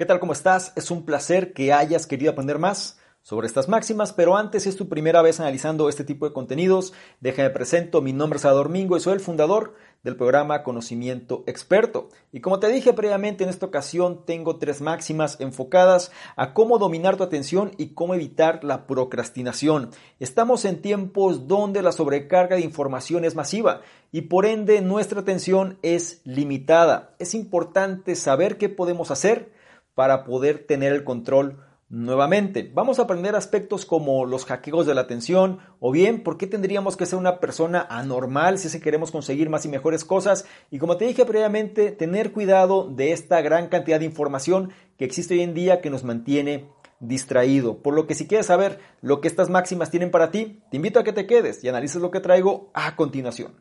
¿Qué tal? ¿Cómo estás? Es un placer que hayas querido aprender más sobre estas máximas, pero antes es tu primera vez analizando este tipo de contenidos, déjame presento, mi nombre es Ador Mingo y soy el fundador del programa Conocimiento Experto. Y como te dije previamente, en esta ocasión tengo tres máximas enfocadas a cómo dominar tu atención y cómo evitar la procrastinación. Estamos en tiempos donde la sobrecarga de información es masiva y por ende nuestra atención es limitada. Es importante saber qué podemos hacer para poder tener el control nuevamente. Vamos a aprender aspectos como los hackeos de la atención o bien por qué tendríamos que ser una persona anormal si se queremos conseguir más y mejores cosas y como te dije previamente, tener cuidado de esta gran cantidad de información que existe hoy en día que nos mantiene distraído. Por lo que si quieres saber lo que estas máximas tienen para ti, te invito a que te quedes y analices lo que traigo a continuación.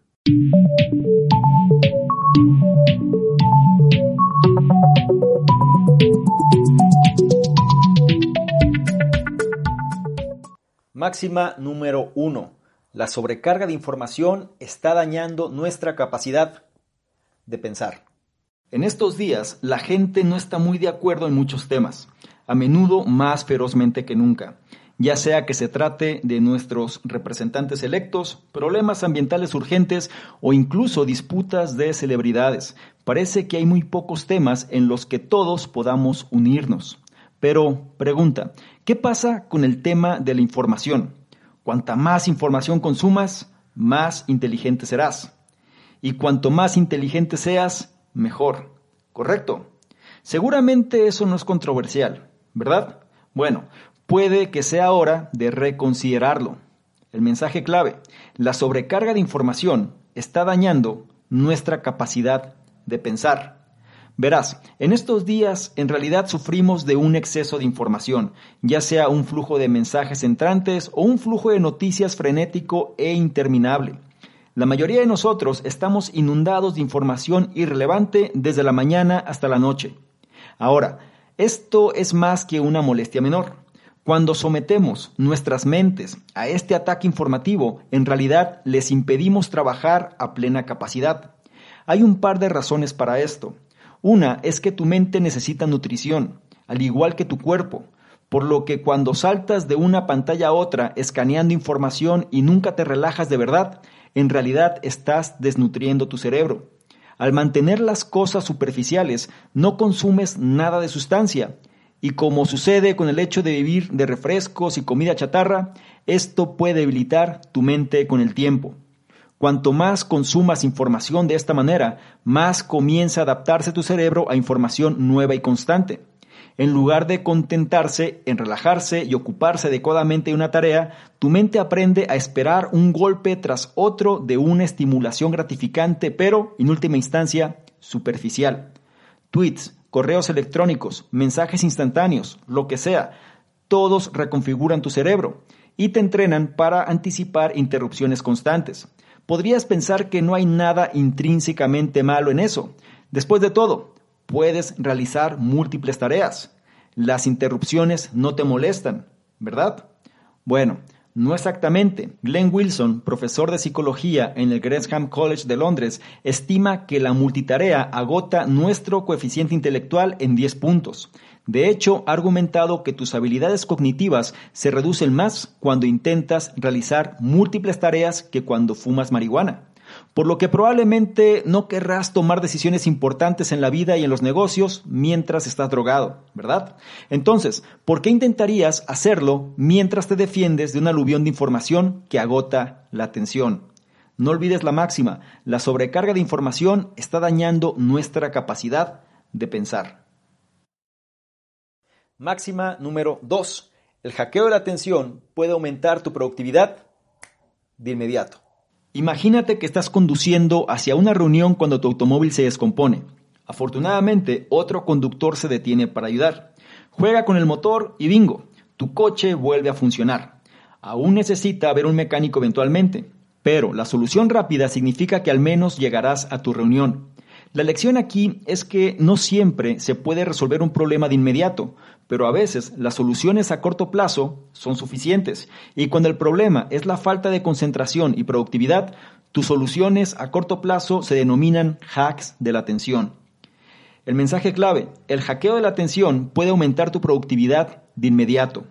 Máxima número 1. La sobrecarga de información está dañando nuestra capacidad de pensar. En estos días, la gente no está muy de acuerdo en muchos temas, a menudo más ferozmente que nunca, ya sea que se trate de nuestros representantes electos, problemas ambientales urgentes o incluso disputas de celebridades. Parece que hay muy pocos temas en los que todos podamos unirnos. Pero, pregunta, ¿qué pasa con el tema de la información? Cuanta más información consumas, más inteligente serás. Y cuanto más inteligente seas, mejor. ¿Correcto? Seguramente eso no es controversial, ¿verdad? Bueno, puede que sea hora de reconsiderarlo. El mensaje clave, la sobrecarga de información está dañando nuestra capacidad de pensar. Verás, en estos días en realidad sufrimos de un exceso de información, ya sea un flujo de mensajes entrantes o un flujo de noticias frenético e interminable. La mayoría de nosotros estamos inundados de información irrelevante desde la mañana hasta la noche. Ahora, esto es más que una molestia menor. Cuando sometemos nuestras mentes a este ataque informativo, en realidad les impedimos trabajar a plena capacidad. Hay un par de razones para esto. Una es que tu mente necesita nutrición, al igual que tu cuerpo, por lo que cuando saltas de una pantalla a otra escaneando información y nunca te relajas de verdad, en realidad estás desnutriendo tu cerebro. Al mantener las cosas superficiales, no consumes nada de sustancia. Y como sucede con el hecho de vivir de refrescos y comida chatarra, esto puede debilitar tu mente con el tiempo. Cuanto más consumas información de esta manera, más comienza a adaptarse tu cerebro a información nueva y constante. En lugar de contentarse en relajarse y ocuparse adecuadamente de una tarea, tu mente aprende a esperar un golpe tras otro de una estimulación gratificante, pero, en última instancia, superficial. Tweets, correos electrónicos, mensajes instantáneos, lo que sea, todos reconfiguran tu cerebro y te entrenan para anticipar interrupciones constantes. Podrías pensar que no hay nada intrínsecamente malo en eso. Después de todo, puedes realizar múltiples tareas. Las interrupciones no te molestan, ¿verdad? Bueno, no exactamente. Glenn Wilson, profesor de psicología en el Gresham College de Londres, estima que la multitarea agota nuestro coeficiente intelectual en 10 puntos. De hecho, ha argumentado que tus habilidades cognitivas se reducen más cuando intentas realizar múltiples tareas que cuando fumas marihuana. Por lo que probablemente no querrás tomar decisiones importantes en la vida y en los negocios mientras estás drogado, ¿verdad? Entonces, ¿por qué intentarías hacerlo mientras te defiendes de un aluvión de información que agota la atención? No olvides la máxima, la sobrecarga de información está dañando nuestra capacidad de pensar. Máxima número 2. El hackeo de la atención puede aumentar tu productividad de inmediato. Imagínate que estás conduciendo hacia una reunión cuando tu automóvil se descompone. Afortunadamente, otro conductor se detiene para ayudar. Juega con el motor y bingo, tu coche vuelve a funcionar. Aún necesita haber un mecánico eventualmente, pero la solución rápida significa que al menos llegarás a tu reunión. La lección aquí es que no siempre se puede resolver un problema de inmediato, pero a veces las soluciones a corto plazo son suficientes. Y cuando el problema es la falta de concentración y productividad, tus soluciones a corto plazo se denominan hacks de la atención. El mensaje clave, el hackeo de la atención puede aumentar tu productividad de inmediato.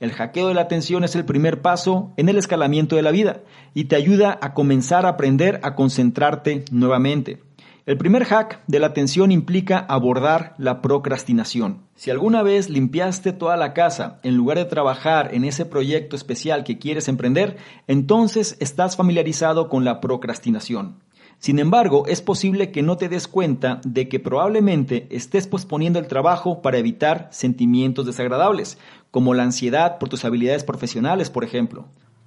El hackeo de la atención es el primer paso en el escalamiento de la vida y te ayuda a comenzar a aprender a concentrarte nuevamente. El primer hack de la atención implica abordar la procrastinación. Si alguna vez limpiaste toda la casa en lugar de trabajar en ese proyecto especial que quieres emprender, entonces estás familiarizado con la procrastinación. Sin embargo, es posible que no te des cuenta de que probablemente estés posponiendo el trabajo para evitar sentimientos desagradables, como la ansiedad por tus habilidades profesionales, por ejemplo.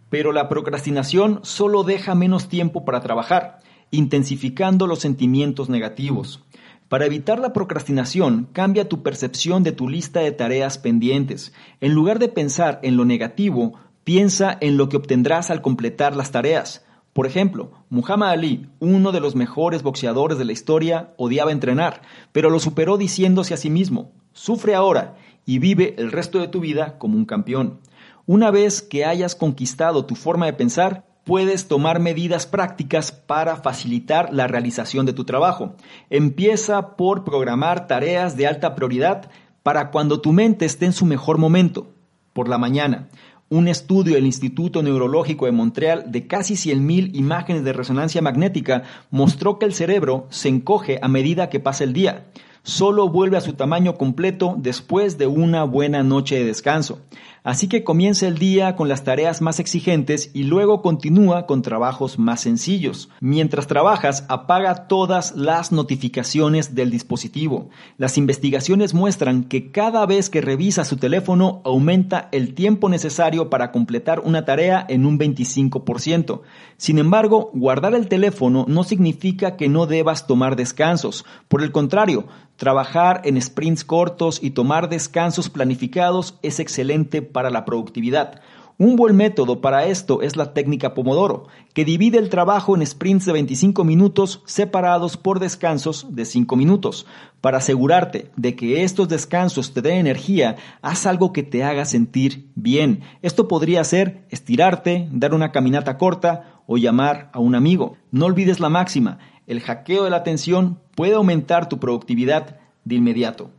Pero la procrastinación solo deja menos tiempo para trabajar intensificando los sentimientos negativos. Para evitar la procrastinación, cambia tu percepción de tu lista de tareas pendientes. En lugar de pensar en lo negativo, piensa en lo que obtendrás al completar las tareas. Por ejemplo, Muhammad Ali, uno de los mejores boxeadores de la historia, odiaba entrenar, pero lo superó diciéndose a sí mismo, sufre ahora y vive el resto de tu vida como un campeón. Una vez que hayas conquistado tu forma de pensar, puedes tomar medidas prácticas para facilitar la realización de tu trabajo. Empieza por programar tareas de alta prioridad para cuando tu mente esté en su mejor momento, por la mañana. Un estudio del Instituto Neurológico de Montreal de casi 100.000 imágenes de resonancia magnética mostró que el cerebro se encoge a medida que pasa el día. Solo vuelve a su tamaño completo después de una buena noche de descanso. Así que comienza el día con las tareas más exigentes y luego continúa con trabajos más sencillos. Mientras trabajas, apaga todas las notificaciones del dispositivo. Las investigaciones muestran que cada vez que revisa su teléfono aumenta el tiempo necesario para completar una tarea en un 25%. Sin embargo, guardar el teléfono no significa que no debas tomar descansos. Por el contrario, trabajar en sprints cortos y tomar descansos planificados es excelente para la productividad. Un buen método para esto es la técnica Pomodoro, que divide el trabajo en sprints de 25 minutos separados por descansos de 5 minutos. Para asegurarte de que estos descansos te den energía, haz algo que te haga sentir bien. Esto podría ser estirarte, dar una caminata corta o llamar a un amigo. No olvides la máxima, el hackeo de la atención puede aumentar tu productividad de inmediato.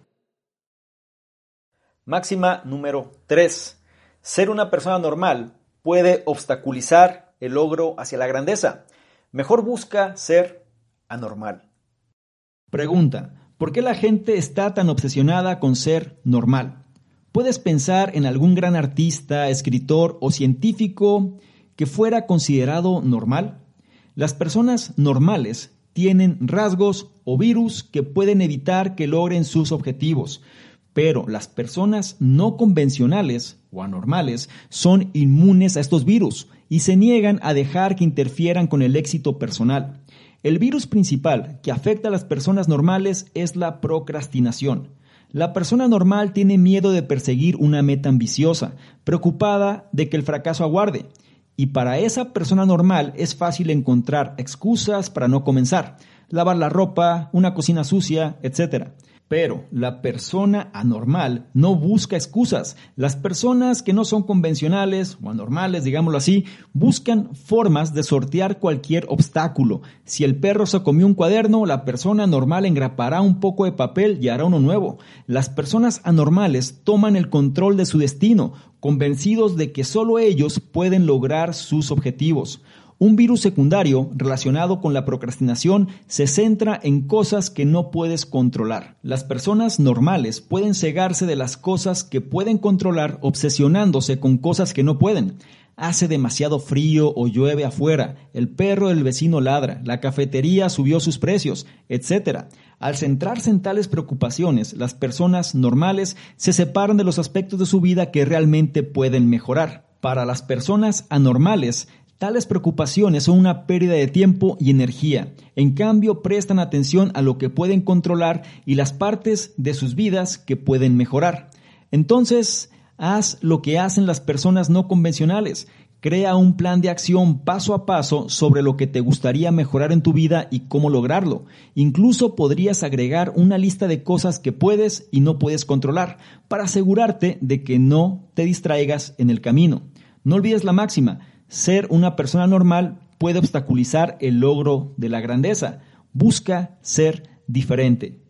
Máxima número 3. Ser una persona normal puede obstaculizar el logro hacia la grandeza. Mejor busca ser anormal. Pregunta, ¿por qué la gente está tan obsesionada con ser normal? ¿Puedes pensar en algún gran artista, escritor o científico que fuera considerado normal? Las personas normales tienen rasgos o virus que pueden evitar que logren sus objetivos. Pero las personas no convencionales o anormales son inmunes a estos virus y se niegan a dejar que interfieran con el éxito personal. El virus principal que afecta a las personas normales es la procrastinación. La persona normal tiene miedo de perseguir una meta ambiciosa, preocupada de que el fracaso aguarde. Y para esa persona normal es fácil encontrar excusas para no comenzar, lavar la ropa, una cocina sucia, etc. Pero la persona anormal no busca excusas. Las personas que no son convencionales o anormales, digámoslo así, buscan formas de sortear cualquier obstáculo. Si el perro se comió un cuaderno, la persona normal engrapará un poco de papel y hará uno nuevo. Las personas anormales toman el control de su destino, convencidos de que solo ellos pueden lograr sus objetivos. Un virus secundario relacionado con la procrastinación se centra en cosas que no puedes controlar. Las personas normales pueden cegarse de las cosas que pueden controlar obsesionándose con cosas que no pueden. Hace demasiado frío o llueve afuera, el perro del vecino ladra, la cafetería subió sus precios, etc. Al centrarse en tales preocupaciones, las personas normales se separan de los aspectos de su vida que realmente pueden mejorar. Para las personas anormales, Tales preocupaciones son una pérdida de tiempo y energía. En cambio, prestan atención a lo que pueden controlar y las partes de sus vidas que pueden mejorar. Entonces, haz lo que hacen las personas no convencionales. Crea un plan de acción paso a paso sobre lo que te gustaría mejorar en tu vida y cómo lograrlo. Incluso podrías agregar una lista de cosas que puedes y no puedes controlar para asegurarte de que no te distraigas en el camino. No olvides la máxima ser una persona normal puede obstaculizar el logro de la grandeza. Busca ser diferente.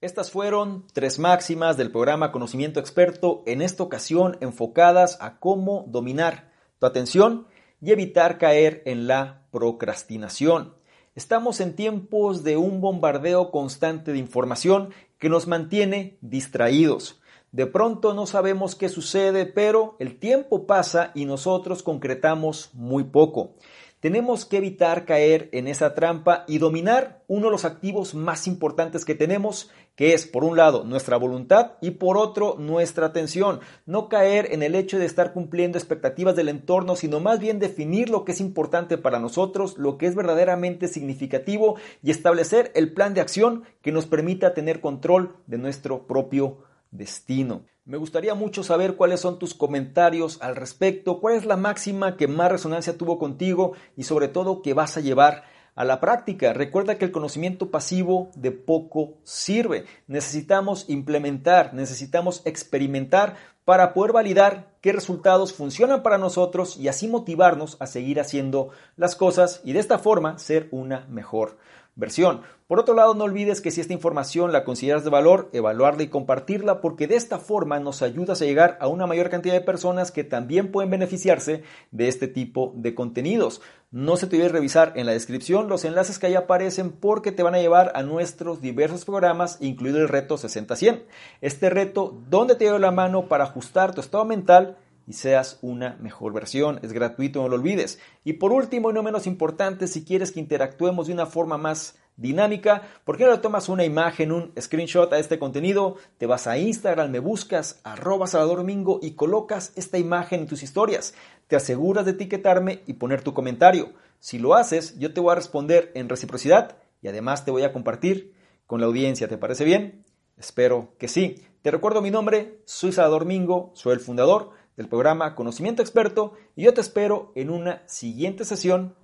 Estas fueron tres máximas del programa Conocimiento Experto, en esta ocasión enfocadas a cómo dominar tu atención y evitar caer en la procrastinación. Estamos en tiempos de un bombardeo constante de información que nos mantiene distraídos. De pronto no sabemos qué sucede, pero el tiempo pasa y nosotros concretamos muy poco. Tenemos que evitar caer en esa trampa y dominar uno de los activos más importantes que tenemos, que es por un lado nuestra voluntad y por otro nuestra atención. No caer en el hecho de estar cumpliendo expectativas del entorno, sino más bien definir lo que es importante para nosotros, lo que es verdaderamente significativo y establecer el plan de acción que nos permita tener control de nuestro propio destino. Me gustaría mucho saber cuáles son tus comentarios al respecto, cuál es la máxima que más resonancia tuvo contigo y sobre todo que vas a llevar a la práctica. Recuerda que el conocimiento pasivo de poco sirve. Necesitamos implementar, necesitamos experimentar para poder validar qué resultados funcionan para nosotros y así motivarnos a seguir haciendo las cosas y de esta forma ser una mejor versión. Por otro lado, no olvides que si esta información la consideras de valor, evaluarla y compartirla porque de esta forma nos ayudas a llegar a una mayor cantidad de personas que también pueden beneficiarse de este tipo de contenidos. No se te olvide revisar en la descripción los enlaces que ahí aparecen porque te van a llevar a nuestros diversos programas, incluido el reto 60-100. Este reto, donde te lleva la mano para ajustar tu estado mental y seas una mejor versión. Es gratuito, no lo olvides. Y por último y no menos importante, si quieres que interactuemos de una forma más dinámica, ¿por qué no tomas una imagen, un screenshot a este contenido? Te vas a Instagram, me buscas arroba Salvador Domingo y colocas esta imagen en tus historias. Te aseguras de etiquetarme y poner tu comentario. Si lo haces, yo te voy a responder en reciprocidad y además te voy a compartir con la audiencia. ¿Te parece bien? Espero que sí. Te recuerdo mi nombre, soy Salvador soy el fundador del programa Conocimiento Experto y yo te espero en una siguiente sesión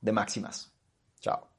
de Máximas. Chao.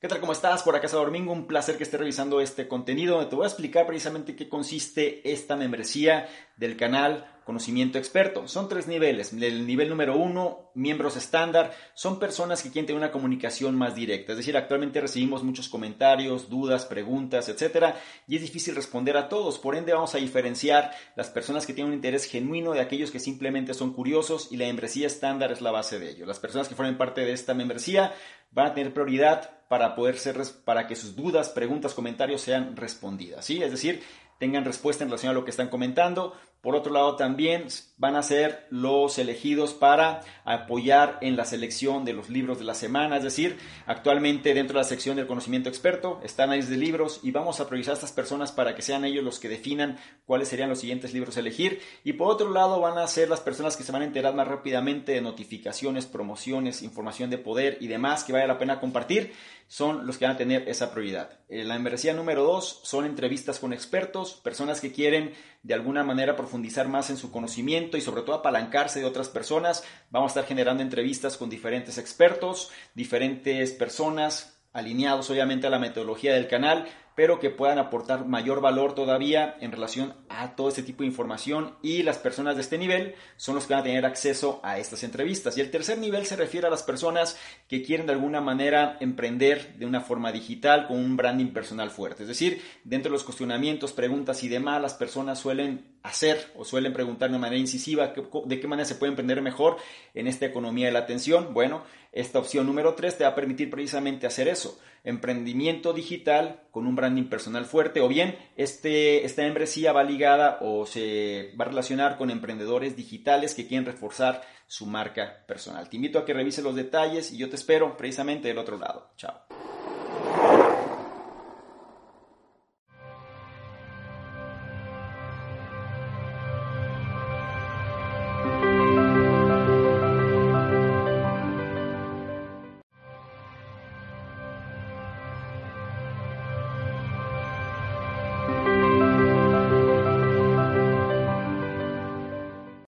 ¿Qué tal? ¿Cómo estás? Por acá es Domingo, un placer que estés revisando este contenido. Te voy a explicar precisamente qué consiste esta membresía del canal Conocimiento Experto. Son tres niveles. El nivel número uno, miembros estándar, son personas que quieren tener una comunicación más directa. Es decir, actualmente recibimos muchos comentarios, dudas, preguntas, etcétera, y es difícil responder a todos. Por ende, vamos a diferenciar las personas que tienen un interés genuino de aquellos que simplemente son curiosos y la membresía estándar es la base de ello. Las personas que formen parte de esta membresía van a tener prioridad para poder ser, para que sus dudas, preguntas, comentarios sean respondidas. ¿sí? Es decir, tengan respuesta en relación a lo que están comentando. Por otro lado, también van a ser los elegidos para apoyar en la selección de los libros de la semana. Es decir, actualmente dentro de la sección del conocimiento experto están ahí de libros y vamos a priorizar a estas personas para que sean ellos los que definan cuáles serían los siguientes libros a elegir. Y por otro lado, van a ser las personas que se van a enterar más rápidamente de notificaciones, promociones, información de poder y demás que vale la pena compartir. Son los que van a tener esa prioridad. Eh, la membresía número dos son entrevistas con expertos, personas que quieren de alguna manera profundizar más en su conocimiento y sobre todo apalancarse de otras personas. Vamos a estar generando entrevistas con diferentes expertos, diferentes personas alineados obviamente a la metodología del canal pero que puedan aportar mayor valor todavía en relación a todo este tipo de información y las personas de este nivel son los que van a tener acceso a estas entrevistas. Y el tercer nivel se refiere a las personas que quieren de alguna manera emprender de una forma digital con un branding personal fuerte. Es decir, dentro de los cuestionamientos, preguntas y demás, las personas suelen hacer o suelen preguntar de manera incisiva de qué manera se puede emprender mejor en esta economía de la atención. Bueno, esta opción número 3 te va a permitir precisamente hacer eso, emprendimiento digital con un branding personal fuerte o bien este, esta membresía va ligada o se va a relacionar con emprendedores digitales que quieren reforzar su marca personal. Te invito a que revises los detalles y yo te espero precisamente del otro lado. Chao.